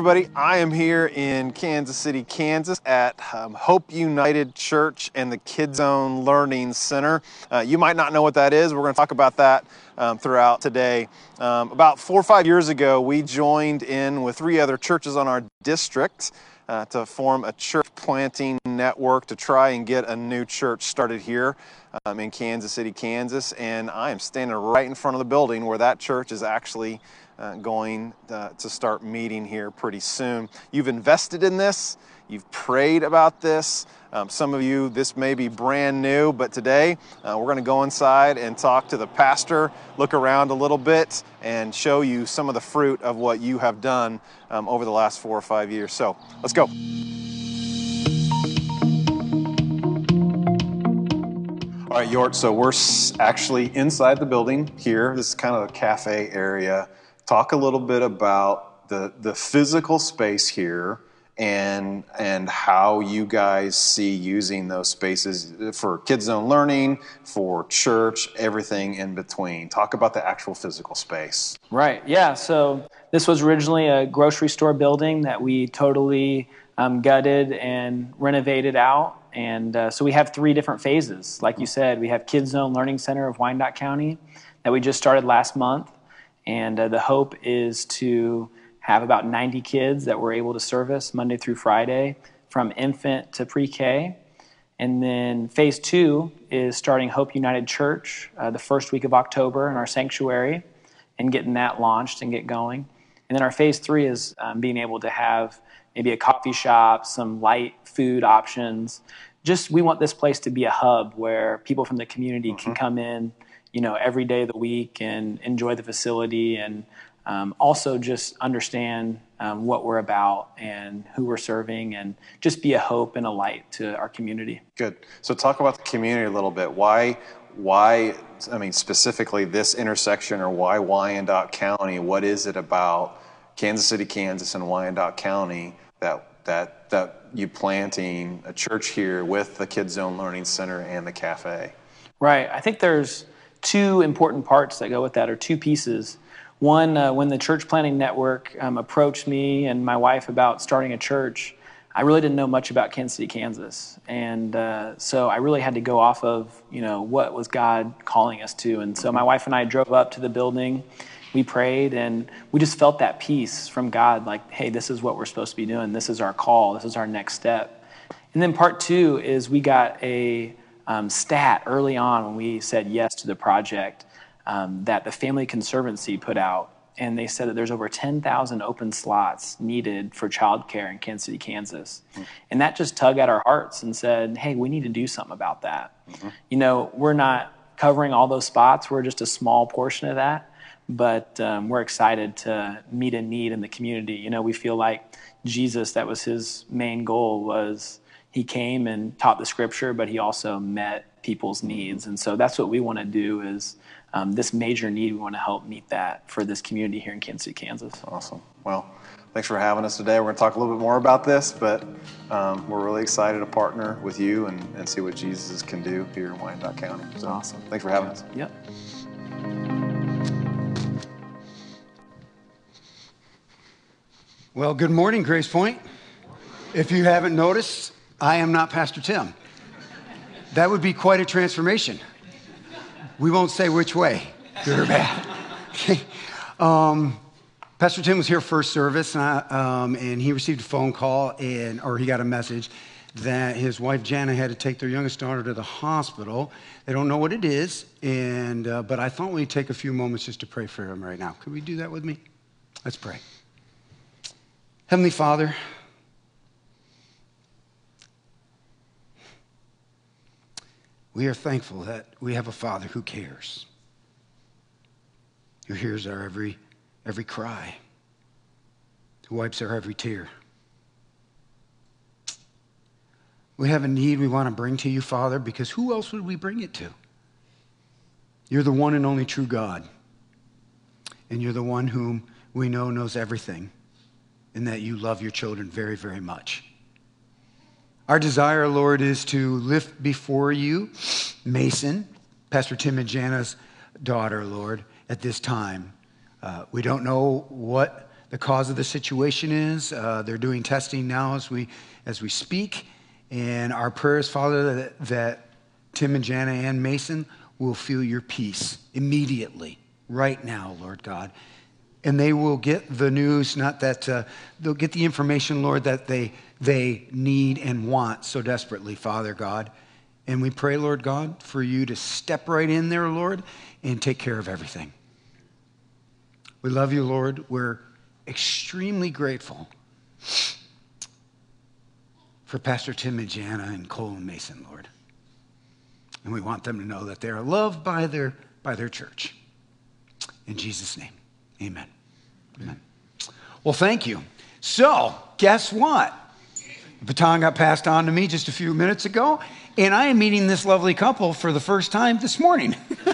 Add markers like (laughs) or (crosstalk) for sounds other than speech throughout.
everybody. I am here in Kansas City, Kansas at um, Hope United Church and the Kids Zone Learning Center. Uh, you might not know what that is. We're going to talk about that um, throughout today. Um, about four or five years ago, we joined in with three other churches on our district uh, to form a church planting network to try and get a new church started here um, in Kansas City, Kansas. And I am standing right in front of the building where that church is actually uh, going uh, to start meeting here pretty soon. You've invested in this, you've prayed about this. Um, some of you, this may be brand new, but today uh, we're going to go inside and talk to the pastor, look around a little bit, and show you some of the fruit of what you have done um, over the last four or five years. So let's go. All right, Yort, so we're actually inside the building here. This is kind of a cafe area talk a little bit about the, the physical space here and and how you guys see using those spaces for kids zone learning for church everything in between. Talk about the actual physical space. Right. Yeah. So this was originally a grocery store building that we totally um, gutted and renovated out. And uh, so we have three different phases. Like you said we have kids zone learning center of wyandotte county that we just started last month and uh, the hope is to have about 90 kids that we're able to service Monday through Friday from infant to pre K. And then phase two is starting Hope United Church uh, the first week of October in our sanctuary and getting that launched and get going. And then our phase three is um, being able to have maybe a coffee shop, some light food options. Just we want this place to be a hub where people from the community mm-hmm. can come in you know, every day of the week and enjoy the facility and um, also just understand um, what we're about and who we're serving and just be a hope and a light to our community. Good. So talk about the community a little bit. Why, why, I mean, specifically this intersection or why Wyandotte County? What is it about Kansas City, Kansas and Wyandotte County that, that, that you planting a church here with the Kids Zone Learning Center and the cafe? Right. I think there's, two important parts that go with that, or two pieces. One, uh, when the church planting network um, approached me and my wife about starting a church, I really didn't know much about Kansas City, Kansas, and uh, so I really had to go off of you know what was God calling us to. And so my wife and I drove up to the building, we prayed, and we just felt that peace from God, like, hey, this is what we're supposed to be doing. This is our call. This is our next step. And then part two is we got a um, stat early on when we said yes to the project um, that the Family Conservancy put out. And they said that there's over 10,000 open slots needed for childcare in Kansas City, Kansas. Mm-hmm. And that just tugged at our hearts and said, hey, we need to do something about that. Mm-hmm. You know, we're not covering all those spots, we're just a small portion of that. But um, we're excited to meet a need in the community. You know, we feel like Jesus, that was his main goal, was he came and taught the scripture, but he also met people's needs. And so that's what we want to do is um, this major need, we want to help meet that for this community here in Kansas City, Kansas. Awesome. Well, thanks for having us today. We're going to talk a little bit more about this, but um, we're really excited to partner with you and, and see what Jesus can do here in Wyandotte County. So awesome. Thanks for having us. Yep. Well, good morning, Grace Point. If you haven't noticed, I am not Pastor Tim. That would be quite a transformation. We won't say which way, good or bad. (laughs) Um, Pastor Tim was here first service, and, I, um, and, he received a phone call, and, or he got a message that his wife Jana had to take their youngest daughter to the hospital. They don't know what it is, and, uh, but I thought we'd take a few moments just to pray for him right now. Could we do that with me? Let's pray. Heavenly Father, We are thankful that we have a Father who cares, who hears our every, every cry, who wipes our every tear. We have a need we want to bring to you, Father, because who else would we bring it to? You're the one and only true God. And you're the one whom we know knows everything, and that you love your children very, very much. Our desire, Lord, is to lift before you Mason, Pastor Tim and Jana's daughter, Lord, at this time. Uh, we don't know what the cause of the situation is. Uh, they're doing testing now as we, as we speak. And our prayers, Father, that, that Tim and Jana and Mason will feel your peace immediately, right now, Lord God. And they will get the news, not that uh, they'll get the information, Lord, that they, they need and want so desperately, Father God. And we pray, Lord God, for you to step right in there, Lord, and take care of everything. We love you, Lord. We're extremely grateful for Pastor Tim and Jana and Cole and Mason, Lord. And we want them to know that they are loved by their, by their church. In Jesus' name, amen. Amen. Well, thank you. So, guess what? The baton got passed on to me just a few minutes ago, and I am meeting this lovely couple for the first time this morning. (laughs)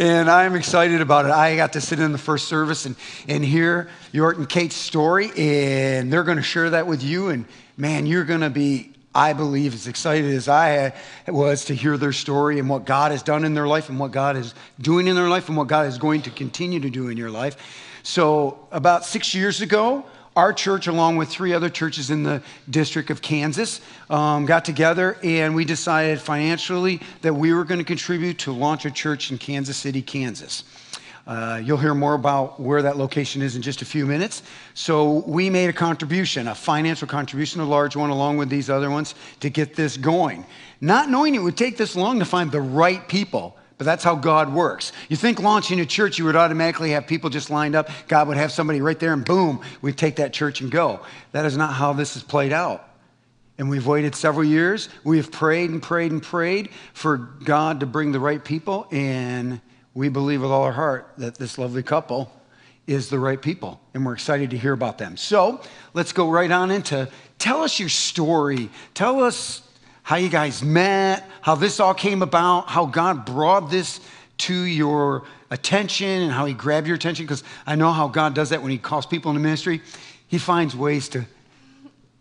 and I'm excited about it. I got to sit in the first service and, and hear Yort and Kate's story, and they're going to share that with you. And man, you're going to be I believe, as excited as I was to hear their story and what God has done in their life and what God is doing in their life and what God is going to continue to do in your life. So, about six years ago, our church, along with three other churches in the District of Kansas, um, got together and we decided financially that we were going to contribute to launch a church in Kansas City, Kansas. Uh, you'll hear more about where that location is in just a few minutes. So, we made a contribution, a financial contribution, a large one, along with these other ones, to get this going. Not knowing it would take this long to find the right people, but that's how God works. You think launching a church, you would automatically have people just lined up. God would have somebody right there, and boom, we'd take that church and go. That is not how this is played out. And we've waited several years. We have prayed and prayed and prayed for God to bring the right people, and we believe with all our heart that this lovely couple is the right people, and we're excited to hear about them. So let's go right on into tell us your story. Tell us how you guys met, how this all came about, how God brought this to your attention, and how He grabbed your attention. Because I know how God does that when He calls people into ministry, He finds ways to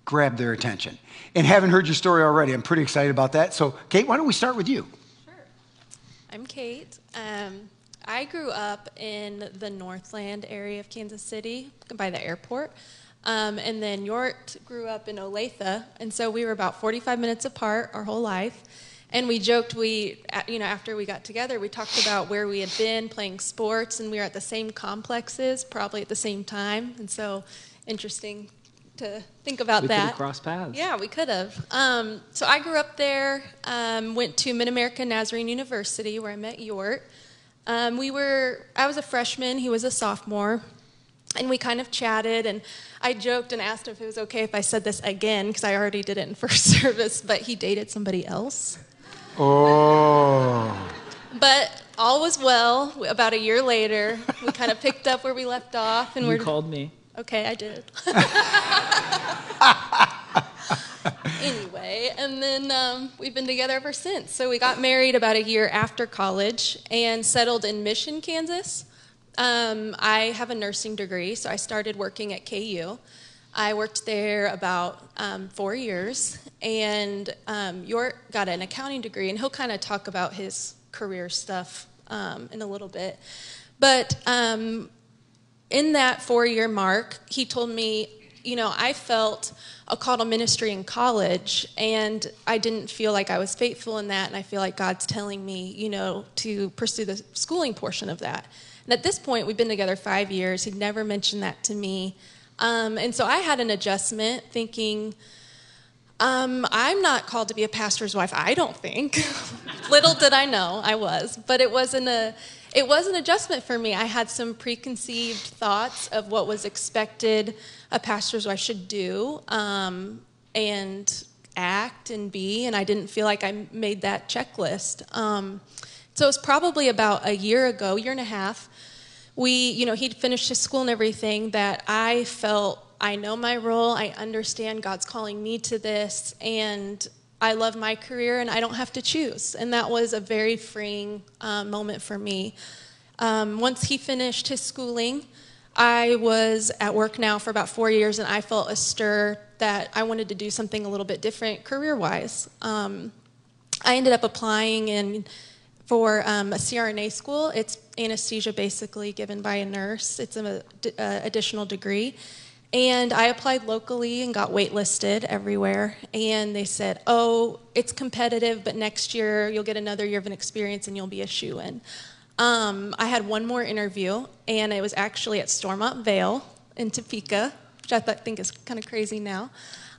grab their attention. And having heard your story already, I'm pretty excited about that. So, Kate, why don't we start with you? Sure. I'm Kate. Um, I grew up in the Northland area of Kansas City by the airport. Um, and then Yort grew up in Olathe. And so we were about 45 minutes apart our whole life. And we joked, we, you know, after we got together, we talked about where we had been playing sports, and we were at the same complexes, probably at the same time. And so, interesting to think about we that. We could have paths. Yeah, we could have. Um, so I grew up there, um, went to Mid America Nazarene University where I met Yort. Um, we were, I was a freshman, he was a sophomore, and we kind of chatted. And I joked and asked him if it was okay if I said this again because I already did it in (laughs) first service, but he dated somebody else. Oh. But all was well. About a year later, we kind of picked up where we left off, and you we're called me. Okay, I did. (laughs) anyway, and then um, we've been together ever since. So we got married about a year after college and settled in Mission, Kansas. Um, I have a nursing degree, so I started working at KU. I worked there about um, four years, and um, Yort got an accounting degree, and he'll kind of talk about his career stuff um, in a little bit. But um, in that four year mark, he told me, you know, I felt a call to ministry in college, and I didn't feel like I was faithful in that, and I feel like God's telling me, you know, to pursue the schooling portion of that. And at this point, we've been together five years. He'd never mentioned that to me. Um, and so I had an adjustment thinking, um, I'm not called to be a pastor's wife, I don't think. (laughs) Little did I know I was, but it wasn't a it was an adjustment for me. I had some preconceived thoughts of what was expected a pastor's wife should do um, and act and be, and I didn't feel like I made that checklist. Um, so it was probably about a year ago, year and a half. We, you know, he'd finished his school and everything that I felt I know my role, I understand God's calling me to this, and I love my career and I don't have to choose. And that was a very freeing uh, moment for me. Um, once he finished his schooling, I was at work now for about four years and I felt a stir that I wanted to do something a little bit different career wise. Um, I ended up applying in for um, a CRNA school. It's anesthesia basically given by a nurse. It's an additional degree. And I applied locally and got waitlisted everywhere. And they said, oh, it's competitive, but next year you'll get another year of an experience and you'll be a shoe in. Um, I had one more interview, and it was actually at Stormont Vail in Topeka, which I think is kind of crazy now.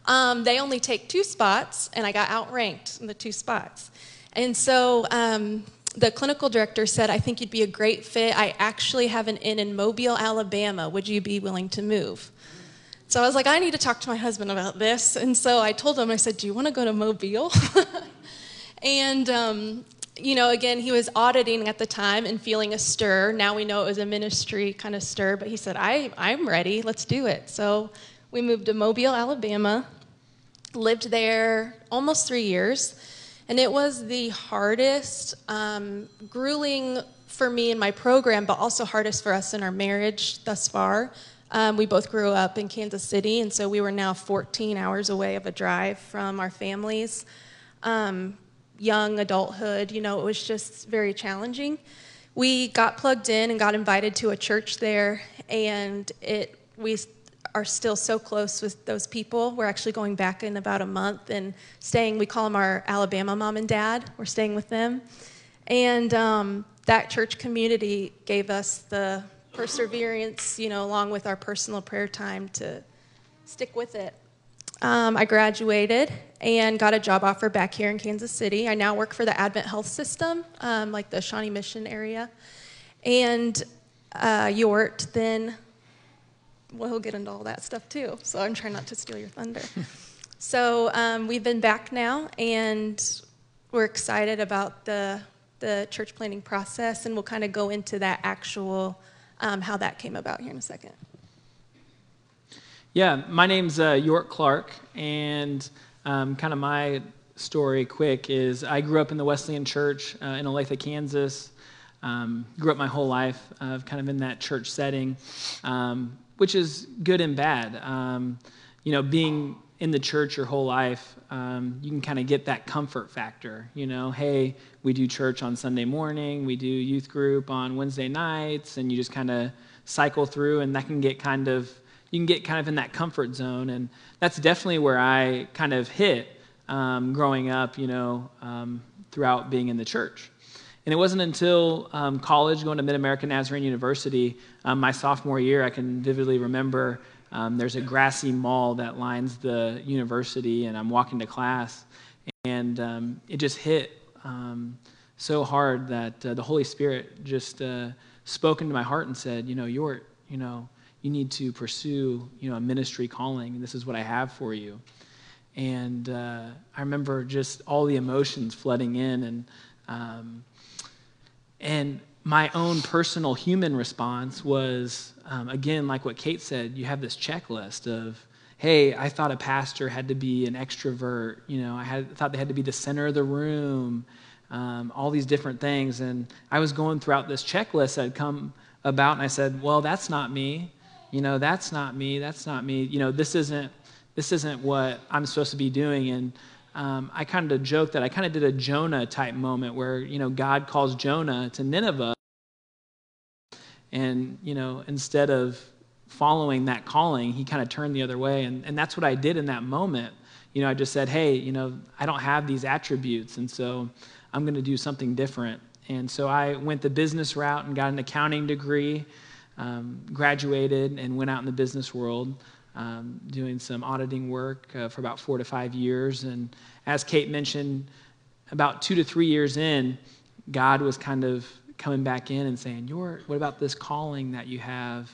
Um, they only take two spots, and I got outranked in the two spots. And so um, the clinical director said, I think you'd be a great fit. I actually have an inn in Mobile, Alabama. Would you be willing to move? So I was like, I need to talk to my husband about this. And so I told him, I said, Do you want to go to Mobile? (laughs) and, um, you know, again, he was auditing at the time and feeling a stir. Now we know it was a ministry kind of stir, but he said, I, I'm ready. Let's do it. So we moved to Mobile, Alabama, lived there almost three years. And it was the hardest, um, grueling for me in my program, but also hardest for us in our marriage thus far. Um, we both grew up in Kansas City, and so we were now 14 hours away of a drive from our families. Um, young adulthood, you know, it was just very challenging. We got plugged in and got invited to a church there, and it we are still so close with those people. We're actually going back in about a month and staying. We call them our Alabama mom and dad. We're staying with them, and um, that church community gave us the perseverance, you know, along with our personal prayer time to stick with it. Um, I graduated and got a job offer back here in Kansas City. I now work for the Advent Health System, um, like the Shawnee Mission area. And uh, Yort then well, he'll get into all that stuff too. So I'm trying not to steal your thunder. (laughs) so um, we've been back now, and we're excited about the the church planting process, and we'll kind of go into that actual um, how that came about here in a second. Yeah, my name's uh, Yort Clark, and um, kind of my story, quick, is I grew up in the Wesleyan Church uh, in Olathe, Kansas. Um, grew up my whole life, uh, kind of in that church setting. Um, which is good and bad. Um, you know, being in the church your whole life, um, you can kind of get that comfort factor. You know, hey, we do church on Sunday morning, we do youth group on Wednesday nights, and you just kind of cycle through, and that can get kind of you can get kind of in that comfort zone, and that's definitely where I kind of hit um, growing up. You know, um, throughout being in the church. And it wasn't until um, college, going to Mid American Nazarene University, um, my sophomore year, I can vividly remember um, there's a grassy mall that lines the university, and I'm walking to class, and um, it just hit um, so hard that uh, the Holy Spirit just uh, spoke into my heart and said, you know, you're, you know, you need to pursue, you know, a ministry calling. And this is what I have for you. And uh, I remember just all the emotions flooding in, and um, and my own personal human response was, um, again, like what Kate said, you have this checklist of, hey, I thought a pastor had to be an extrovert. You know, I had, thought they had to be the center of the room, um, all these different things. And I was going throughout this checklist that had come about, and I said, well, that's not me. You know, that's not me. That's not me. You know, this isn't, this isn't what I'm supposed to be doing. And um, I kind of joked that I kind of did a Jonah type moment where, you know, God calls Jonah to Nineveh. And, you know, instead of following that calling, he kind of turned the other way. And, and that's what I did in that moment. You know, I just said, hey, you know, I don't have these attributes. And so I'm going to do something different. And so I went the business route and got an accounting degree, um, graduated, and went out in the business world um, doing some auditing work uh, for about four to five years. And as Kate mentioned, about two to three years in, God was kind of coming back in and saying, "Your, what about this calling that you have?"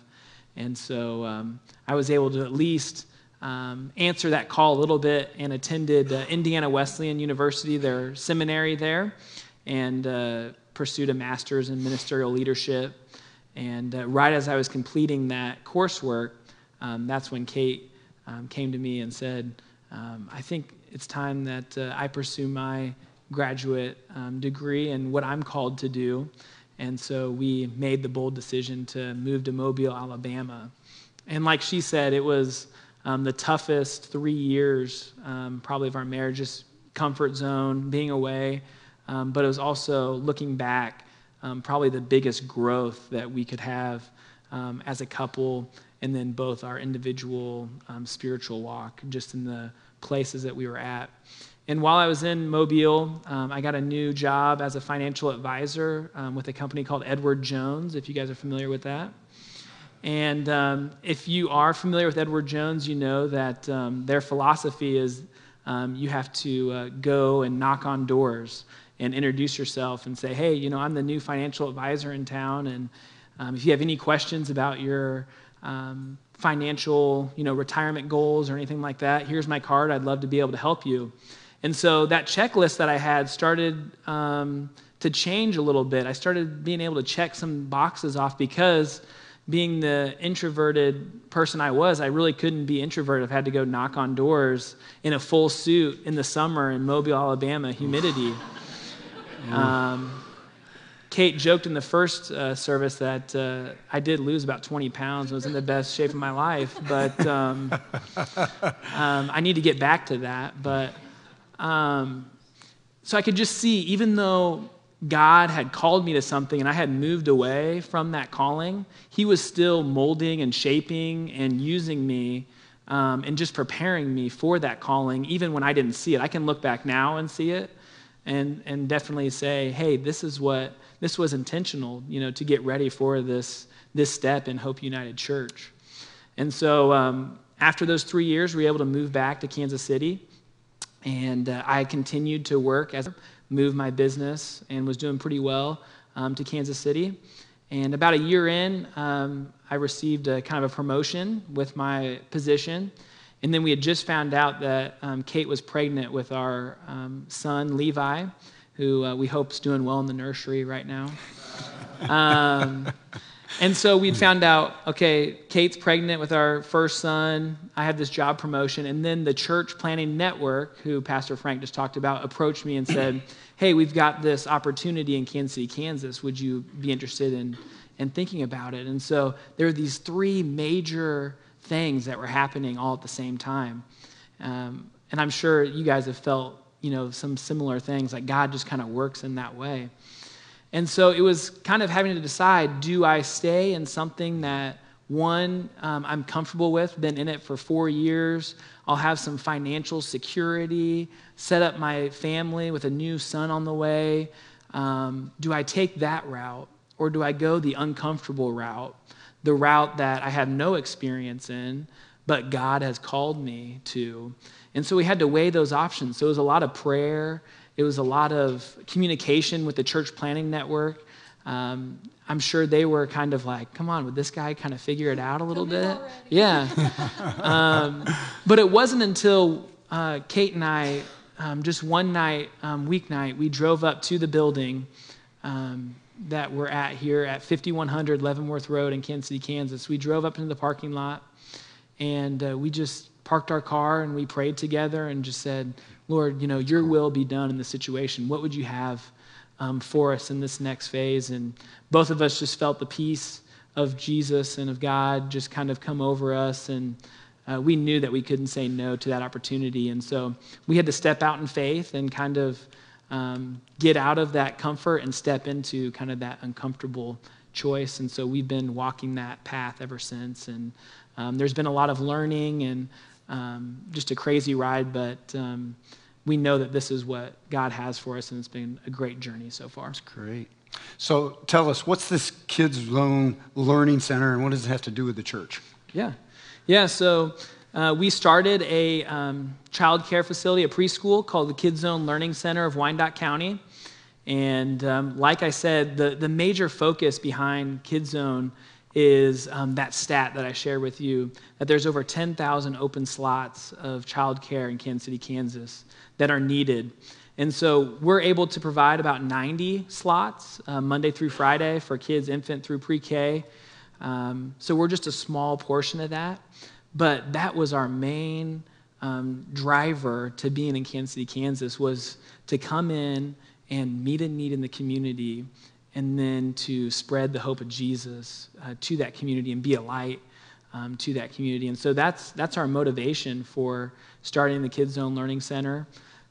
And so um, I was able to at least um, answer that call a little bit and attended uh, Indiana Wesleyan University, their seminary there, and uh, pursued a master's in ministerial leadership. And uh, right as I was completing that coursework, um, that's when Kate um, came to me and said, um, I think it's time that uh, I pursue my graduate um, degree and what I'm called to do. And so we made the bold decision to move to Mobile, Alabama. And like she said, it was um, the toughest three years, probably, of our marriage, just comfort zone, being away. um, but it was also looking back, um, probably the biggest growth that we could have um, as a couple, and then both our individual um, spiritual walk, just in the places that we were at. And while I was in Mobile, um, I got a new job as a financial advisor um, with a company called Edward Jones, if you guys are familiar with that. And um, if you are familiar with Edward Jones, you know that um, their philosophy is um, you have to uh, go and knock on doors and introduce yourself and say, hey, you know, I'm the new financial advisor in town. And um, if you have any questions about your financial, you know, retirement goals or anything like that, here's my card. I'd love to be able to help you. And so that checklist that I had started um, to change a little bit. I started being able to check some boxes off because being the introverted person I was, I really couldn't be introverted. I've had to go knock on doors in a full suit in the summer in Mobile, Alabama, humidity. Um, Kate joked in the first uh, service that uh, I did lose about 20 pounds. and was in the best shape of my life, but um, (laughs) um, I need to get back to that. But um, so I could just see, even though God had called me to something and I had moved away from that calling, He was still molding and shaping and using me um, and just preparing me for that calling, even when I didn't see it. I can look back now and see it and, and definitely say, hey, this is what, this was intentional, you know, to get ready for this, this step in Hope United Church. And so um, after those three years, we were able to move back to Kansas City. And uh, I continued to work as move my business and was doing pretty well um, to Kansas City. And about a year in, um, I received a kind of a promotion with my position. And then we had just found out that um, Kate was pregnant with our um, son, Levi, who uh, we hope is doing well in the nursery right now. Um, and so we'd found out, okay, Kate's pregnant with our first son. I had this job promotion. And then the church planting network, who Pastor Frank just talked about, approached me and said, hey, we've got this opportunity in Kansas City, Kansas. Would you be interested in, in thinking about it? And so there are these three major things that were happening all at the same time. Um, and I'm sure you guys have felt, you know, some similar things, like God just kind of works in that way. And so it was kind of having to decide do I stay in something that, one, um, I'm comfortable with, been in it for four years, I'll have some financial security, set up my family with a new son on the way. Um, do I take that route or do I go the uncomfortable route, the route that I have no experience in, but God has called me to? And so we had to weigh those options. So it was a lot of prayer it was a lot of communication with the church planting network. Um, I'm sure they were kind of like, come on, would this guy kind of figure it out a little bit? Yeah. (laughs) um, but it wasn't until uh, Kate and I, um, just one night, um, weeknight, we drove up to the building um, that we're at here at 5100 Leavenworth Road in Kansas City, Kansas. We drove up into the parking lot and uh, we just parked our car and we prayed together and just said, Lord, you know, your will be done in the situation. What would you have um, for us in this next phase? And both of us just felt the peace of Jesus and of God just kind of come over us. And uh, we knew that we couldn't say no to that opportunity. And so we had to step out in faith and kind of um, get out of that comfort and step into kind of that uncomfortable choice. And so we've been walking that path ever since. And um, there's been a lot of learning and um, just a crazy ride, but um, we know that this is what God has for us, and it's been a great journey so far. That's great. So tell us, what's this Kids Zone Learning Center, and what does it have to do with the church? Yeah. Yeah, so uh, we started a um, child care facility, a preschool called the Kids Zone Learning Center of Wyandotte County. And um, like I said, the, the major focus behind Kids Zone is um, that stat that I shared with you that there's over 10,000 open slots of childcare in Kansas City, Kansas that are needed. And so we're able to provide about 90 slots uh, Monday through Friday for kids infant through pre K. Um, so we're just a small portion of that. But that was our main um, driver to being in Kansas City, Kansas, was to come in and meet a need in the community and then to spread the hope of Jesus uh, to that community and be a light um, to that community. And so that's, that's our motivation for starting the Kids Zone Learning Center.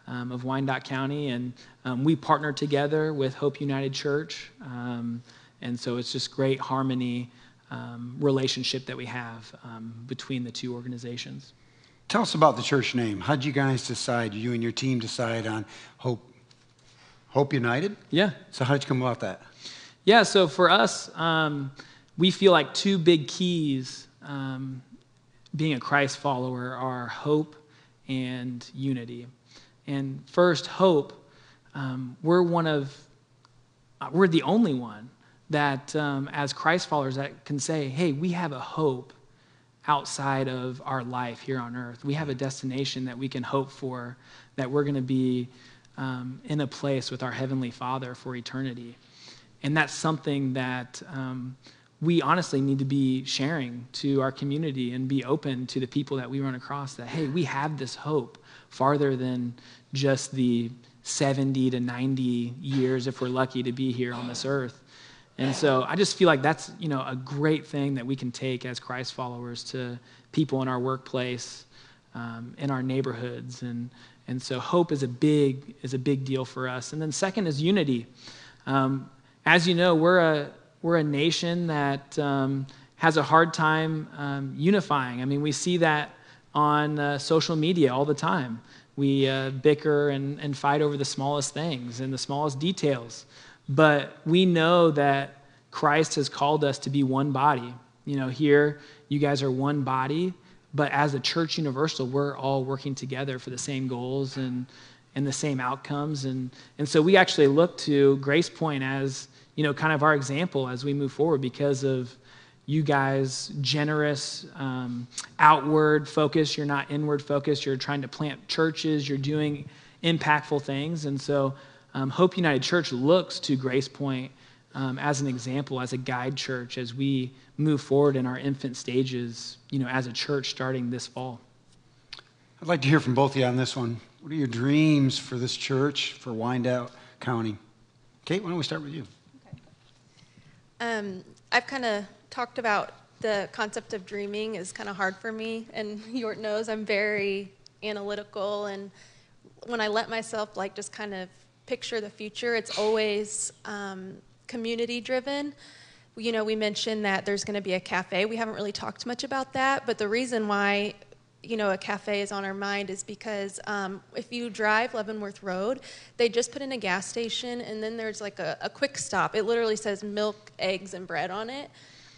um, of Wyandotte County, and um, we partner together with Hope United Church. Um, and so it's just great harmony um, relationship that we have um, between the two organizations. Tell us about the church name. How'd you guys decide, you and your team decide on Hope, Hope United? Yeah. So how'd you come about that? Yeah, so for us, um, we feel like two big keys um, being a Christ follower are hope and unity. And first, hope. Um, we're one of, uh, we're the only one that, um, as Christ followers, that can say, hey, we have a hope outside of our life here on earth. We have a destination that we can hope for, that we're going to be um, in a place with our Heavenly Father for eternity. And that's something that um, we honestly need to be sharing to our community and be open to the people that we run across that, hey, we have this hope farther than just the 70 to 90 years, if we're lucky to be here on this earth. And so I just feel like that's, you know, a great thing that we can take as Christ followers to people in our workplace, um, in our neighborhoods. And, and so hope is a big, is a big deal for us. And then second is unity. Um, as you know, we're a, we're a nation that um, has a hard time um, unifying. I mean, we see that on uh, social media all the time. We uh, bicker and, and fight over the smallest things and the smallest details. But we know that Christ has called us to be one body. You know, here, you guys are one body, but as a church universal, we're all working together for the same goals and, and the same outcomes. And, and so we actually look to Grace Point as, you know, kind of our example as we move forward because of you guys generous um, outward focus you're not inward focused you're trying to plant churches you're doing impactful things and so um, Hope United Church looks to Grace Point um, as an example, as a guide church, as we move forward in our infant stages, you know, as a church starting this fall. I'd like to hear from both of you on this one. What are your dreams for this church, for Wyandotte County? Kate, why don't we start with you? Okay. Um, I've kind of talked about the concept of dreaming is kind of hard for me, and (laughs) Yort knows I'm very analytical, and when I let myself like just kind of picture the future, it's always um, community driven. You know, we mentioned that there's going to be a cafe. We haven't really talked much about that, but the reason why you know, a cafe is on our mind is because um, if you drive Leavenworth Road, they just put in a gas station and then there's like a, a quick stop. It literally says milk, eggs, and bread on it.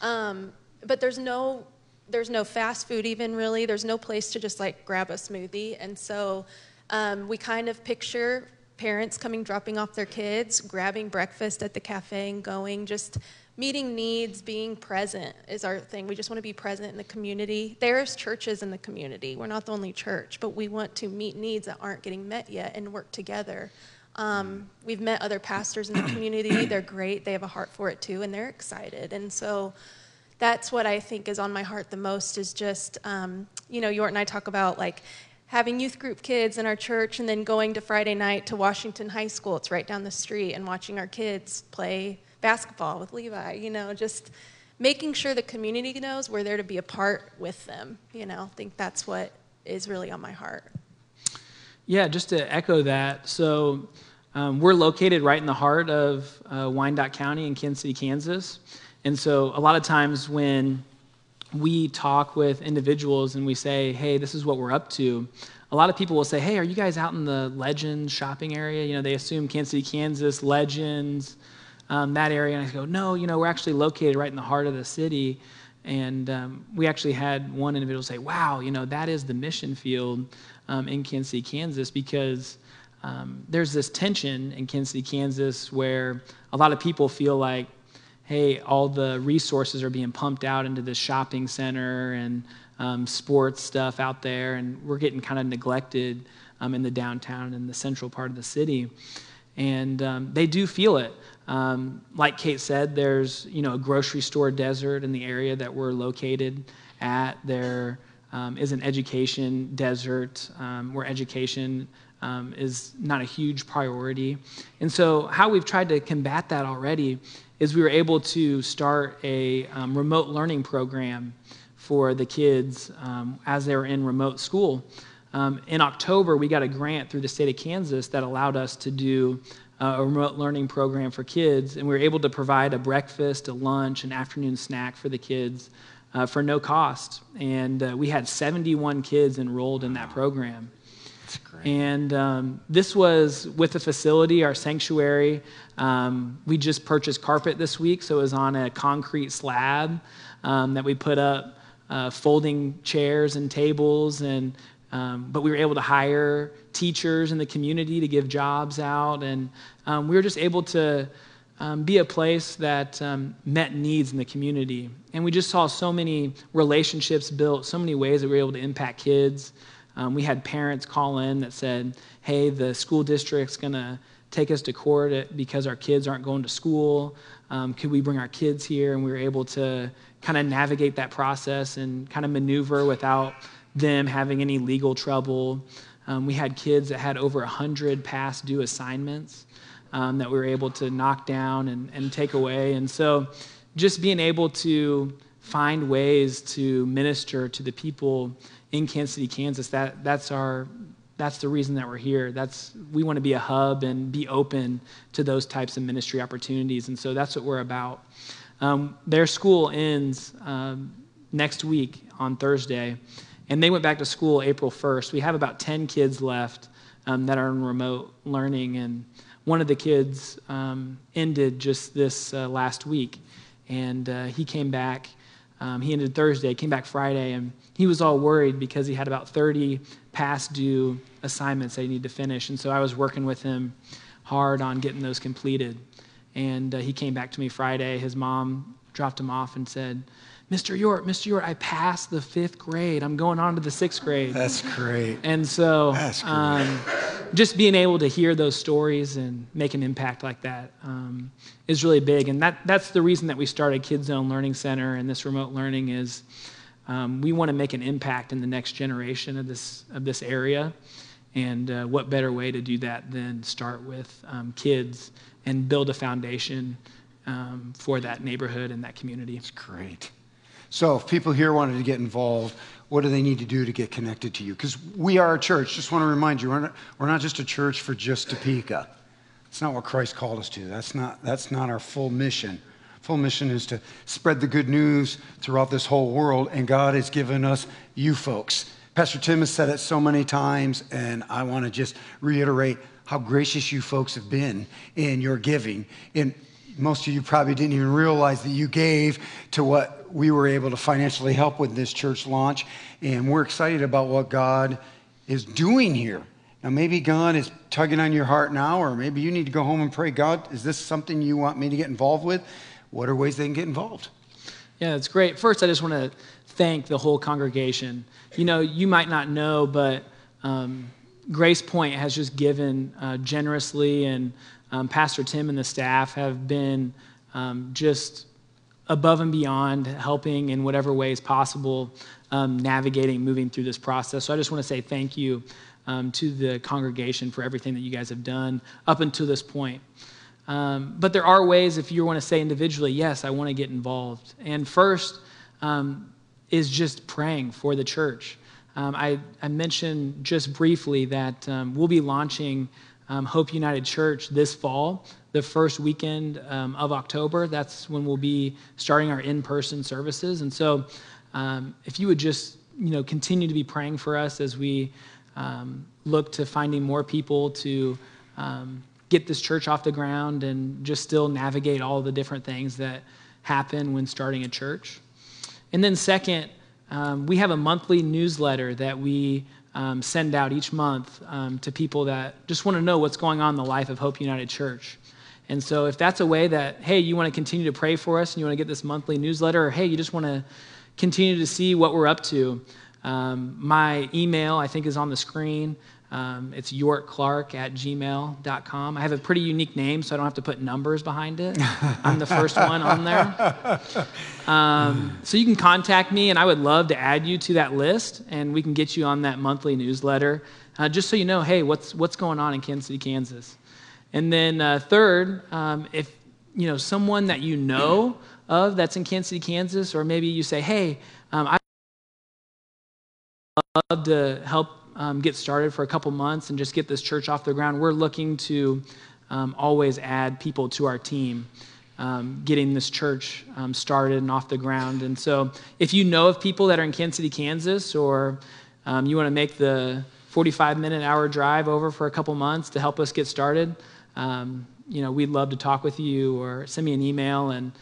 Um, but there's no there's no fast food even really. There's no place to just like grab a smoothie. And so um, we kind of picture parents coming, dropping off their kids, grabbing breakfast at the cafe and going, just meeting needs, being present is our thing. We just want to be present in the community. There's churches in the community. We're not the only church, but we want to meet needs that aren't getting met yet and work together. Um, we've met other pastors in the (coughs) community. They're great. They have a heart for it too, and they're excited. And so that's what I think is on my heart the most is just, um, you know, Yort and I talk about like having youth group kids in our church and then going to Friday night to Washington High School. It's right down the street and watching our kids play basketball with Levi, you know, just making sure the community knows we're there to be a part with them. You know, I think that's what is really on my heart. Yeah, just to echo that. So um, we're located right in the heart of uh, Wyandotte County in Kansas City, Kansas. And so a lot of times when we talk with individuals and we say, hey, this is what we're up to, a lot of people will say, hey, are you guys out in the Legends shopping area? You know, they assume Kansas City, Kansas, Legends, um, that area. And I go, no, you know, we're actually located right in the heart of the city. And um, we actually had one individual say, wow, you know, that is the mission field um, in Kansas City, Kansas, because um, there's this tension in Kansas City, Kansas, where a lot of people feel like, hey, all the resources are being pumped out into the shopping center and um, sports stuff out there, and we're getting kind of neglected um, in the downtown and the central part of the city. And um, they do feel it. Um, like Kate said, there's you know a grocery store desert in the area that we're located at. There um, is an education desert um, where education is not a huge priority. And so, how we've tried to combat that already is we were able to start a um, remote learning program for the kids um, as they were in remote school. um, in October, we got a grant through the state of Kansas that allowed us to do uh, a remote learning program for kids, and we were able to provide a breakfast, a lunch, an afternoon snack for the kids uh, for no cost. And uh, we had 71 kids enrolled in that program. And um, this was with the facility, our sanctuary. Um, we just purchased carpet this week, so it was on a concrete slab um, that we put up uh, folding chairs and tables and um, but we were able to hire teachers in the community to give jobs out, and um, we were just able to um, be a place that um, met needs in the community. And we just saw so many relationships built, so many ways that we were able to impact kids. Um, we had parents call in that said, "Hey, the school district's going to take us to court because our kids aren't going to school. Um, could we bring our kids here?" And we were able to kind of navigate that process and kind of maneuver without them having any legal trouble. Um, we had kids that had over 100 past due assignments um, that we were able to knock down and, and take away. And so just being able to find ways to minister to the people in Kansas City, Kansas, that, that's our that's the reason that we're here. That's we want to be a hub and be open to those types of ministry opportunities, and so that's what we're about. Um, their school ends um, next week on Thursday, and they went back to school April 1st. We have about 10 kids left um, that are in remote learning. And one of the kids um, ended just this uh, last week. And uh, he came back. Um, he ended Thursday, came back Friday, and he was all worried because he had about 30 past due assignments that he needed to finish. And so I was working with him hard on getting those completed. And uh, he came back to me Friday. His mom dropped him off and said, Mr. York, Mr. York, I passed the fifth grade. I'm going on to the sixth grade. That's great. And so, great. Um, just being able to hear those stories and make an impact like that um, is really big. And that, that's the reason that we started Kids Zone Learning Center and this remote learning is um, we want to make an impact in the next generation of this of this area. And uh, what better way to do that than start with um, kids and build a foundation um, for that neighborhood and that community? It's great. So, if people here wanted to get involved, what do they need to do to get connected to you? Because we are a church. Just want to remind you, we're not, we're not just a church for just Topeka. It's not what Christ called us to. That's not, that's not our full mission. Full mission is to spread the good news throughout this whole world, and God has given us you folks. Pastor Tim has said it so many times, and I want to just reiterate how gracious you folks have been in your giving. And most of you probably didn't even realize that you gave to what we were able to financially help with this church launch, and we're excited about what God is doing here. Now, maybe God is tugging on your heart now, or maybe you need to go home and pray, God, is this something you want me to get involved with? What are ways they can get involved? Yeah, it's great. First, I just want to thank the whole congregation. You know, you might not know, but um, Grace Point has just given uh, generously, and um, Pastor Tim and the staff have been um, just above and beyond helping in whatever ways possible, um, navigating, moving through this process. So I just want to say thank you um, to the congregation for everything that you guys have done up until this point. Um, but there are ways, if you want to say individually, yes, I want to get involved. And first um, is just praying for the church. Um, I, I, mentioned just briefly that um, we'll be launching Hope United Church this fall the first weekend um, of October. That's when we'll be starting our in-person services. And so, um, if you would just you know continue to be praying for us as we um, look to finding more people to um, get this church off the ground and just still navigate all the different things that happen when starting a church. And then second, um, we have a monthly newsletter that we um, send out each month um, to people that just want to know what's going on in the life of Hope United Church. And so, if that's a way that, hey, you want to continue to pray for us and you want to get this monthly newsletter, or hey, you just want to continue to see what we're up to, um, my email, I think, is on the screen. Um, it's yorkclark at gmail.com. I have a pretty unique name, so I don't have to put numbers behind it. I'm the first one on there. (laughs) Um, so you can contact me, and I would love to add you to that list, and we can get you on that monthly newsletter, uh, just so you know, hey, what's, what's going on in Kansas City, Kansas. And then uh, third, um, if you know someone that you know of that's in Kansas City, Kansas, or maybe you say, "Hey, um, I love to help um, get started for a couple months and just get this church off the ground. We're looking to um, always add people to our team. Um, getting this church um, started and off the ground. And so, if you know of people that are in Kansas City, Kansas, or um, you want to make the 45 minute hour drive over for a couple months to help us get started, um, you know, we'd love to talk with you or send me an email, and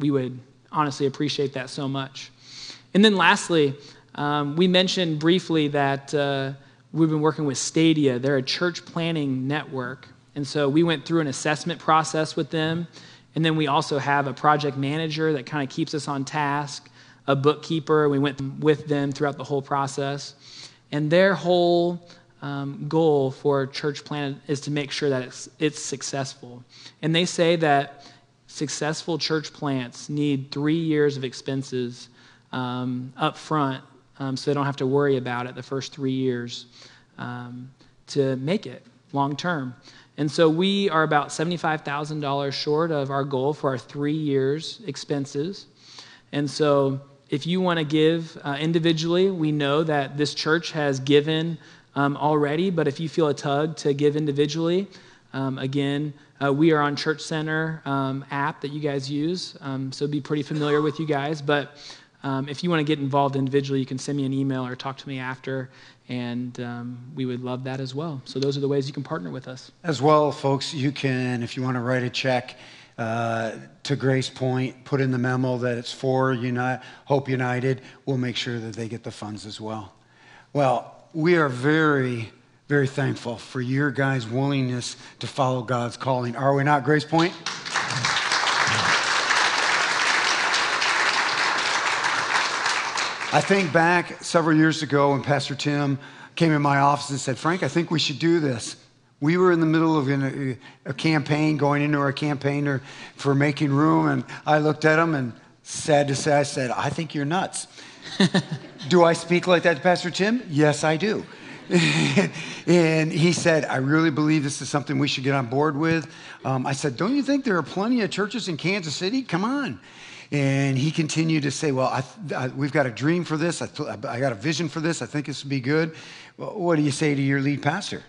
we would honestly appreciate that so much. And then, lastly, um, we mentioned briefly that uh, we've been working with Stadia. They're a church planting network. And so we went through an assessment process with them. And then we also have a project manager that kind of keeps us on task, a bookkeeper. We went with them throughout the whole process. And their whole um, goal for church plan is to make sure that it's, it's successful. And they say that successful church plants need three years of expenses um, up front um, so they don't have to worry about it the first three years um, to make it long term. And so we are about $75,000 short of our goal for our three years expenses. And so if you want to give uh, individually, we know that this church has given um, already, but if you feel a tug to give individually, um, again, uh, we are on Church Center um, app that you guys use, um, so be pretty familiar with you guys. But um, if you want to get involved individually, you can send me an email or talk to me after, and um, we would love that as well. So those are the ways you can partner with us. As well, folks, you can, if you want to write a check uh, to Grace Point, put in the memo that it's for Uni- Hope United. We'll make sure that they get the funds as well. Well, we are very, very thankful for your guys' willingness to follow God's calling. Are we not, Grace Point? I think back several years ago when Pastor Tim came in my office and said, Frank, I think we should do this. We were in the middle of a, a campaign, going into our campaign or, for making room, and I looked at him and sad to say, I said, I think you're nuts. (laughs) do I speak like that to Pastor Tim? Yes, I do. (laughs) and he said, I really believe this is something we should get on board with. Um, I said, Don't you think there are plenty of churches in Kansas City? Come on. And he continued to say, Well, I, I, we've got a dream for this. I, th- I got a vision for this. I think this would be good. Well, what do you say to your lead pastor?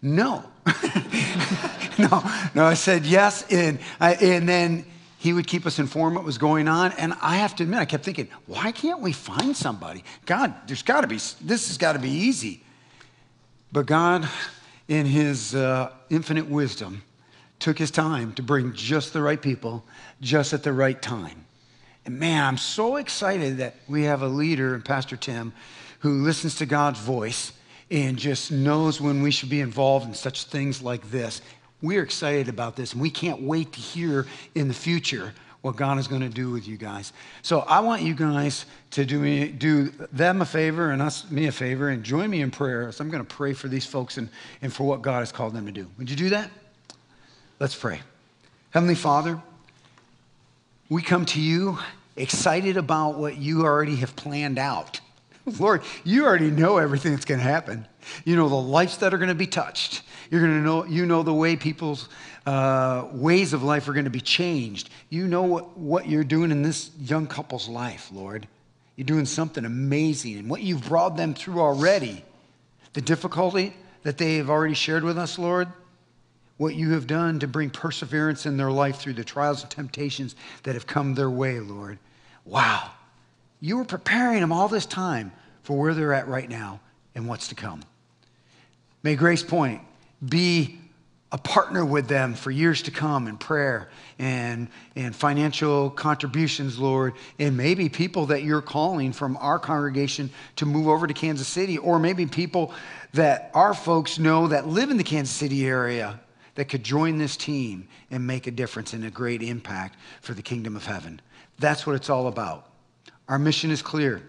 No. (laughs) no, no, I said yes. And, I, and then he would keep us informed what was going on. And I have to admit, I kept thinking, why can't we find somebody? God, there's got to be, this has got to be easy. But God, in his uh, infinite wisdom, took his time to bring just the right people just at the right time. And man, I'm so excited that we have a leader, Pastor Tim, who listens to God's voice and just knows when we should be involved in such things like this. We're excited about this, and we can't wait to hear in the future what God is going to do with you guys. So I want you guys to do me, do them a favor and us me a favor, and join me in prayer. So I'm going to pray for these folks and, and for what God has called them to do. Would you do that? Let's pray. Heavenly Father, we come to you excited about what you already have planned out. (laughs) Lord, you already know everything that's going to happen. You know the lives that are going to be touched. You're going to know, you know the way people's uh, ways of life are going to be changed. You know what, what you're doing in this young couple's life, Lord. You're doing something amazing. And what you've brought them through already, the difficulty that they have already shared with us, Lord, what you have done to bring perseverance in their life through the trials and temptations that have come their way, Lord. Wow. You were preparing them all this time for where they're at right now and what's to come. May Grace Point be a partner with them for years to come in prayer and, and financial contributions, Lord, and maybe people that you're calling from our congregation to move over to Kansas City, or maybe people that our folks know that live in the Kansas City area that could join this team and make a difference and a great impact for the kingdom of heaven. That's what it's all about. Our mission is clear.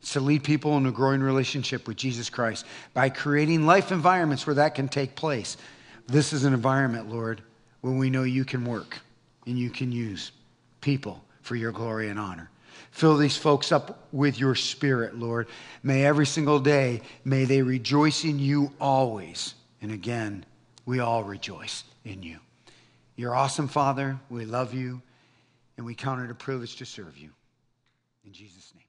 It's to lead people in a growing relationship with Jesus Christ by creating life environments where that can take place. This is an environment, Lord, where we know you can work and you can use people for your glory and honor. Fill these folks up with your spirit, Lord. May every single day, may they rejoice in you always. And again, we all rejoice in you. You're awesome, Father. We love you, and we count it a privilege to serve you. In Jesus' name.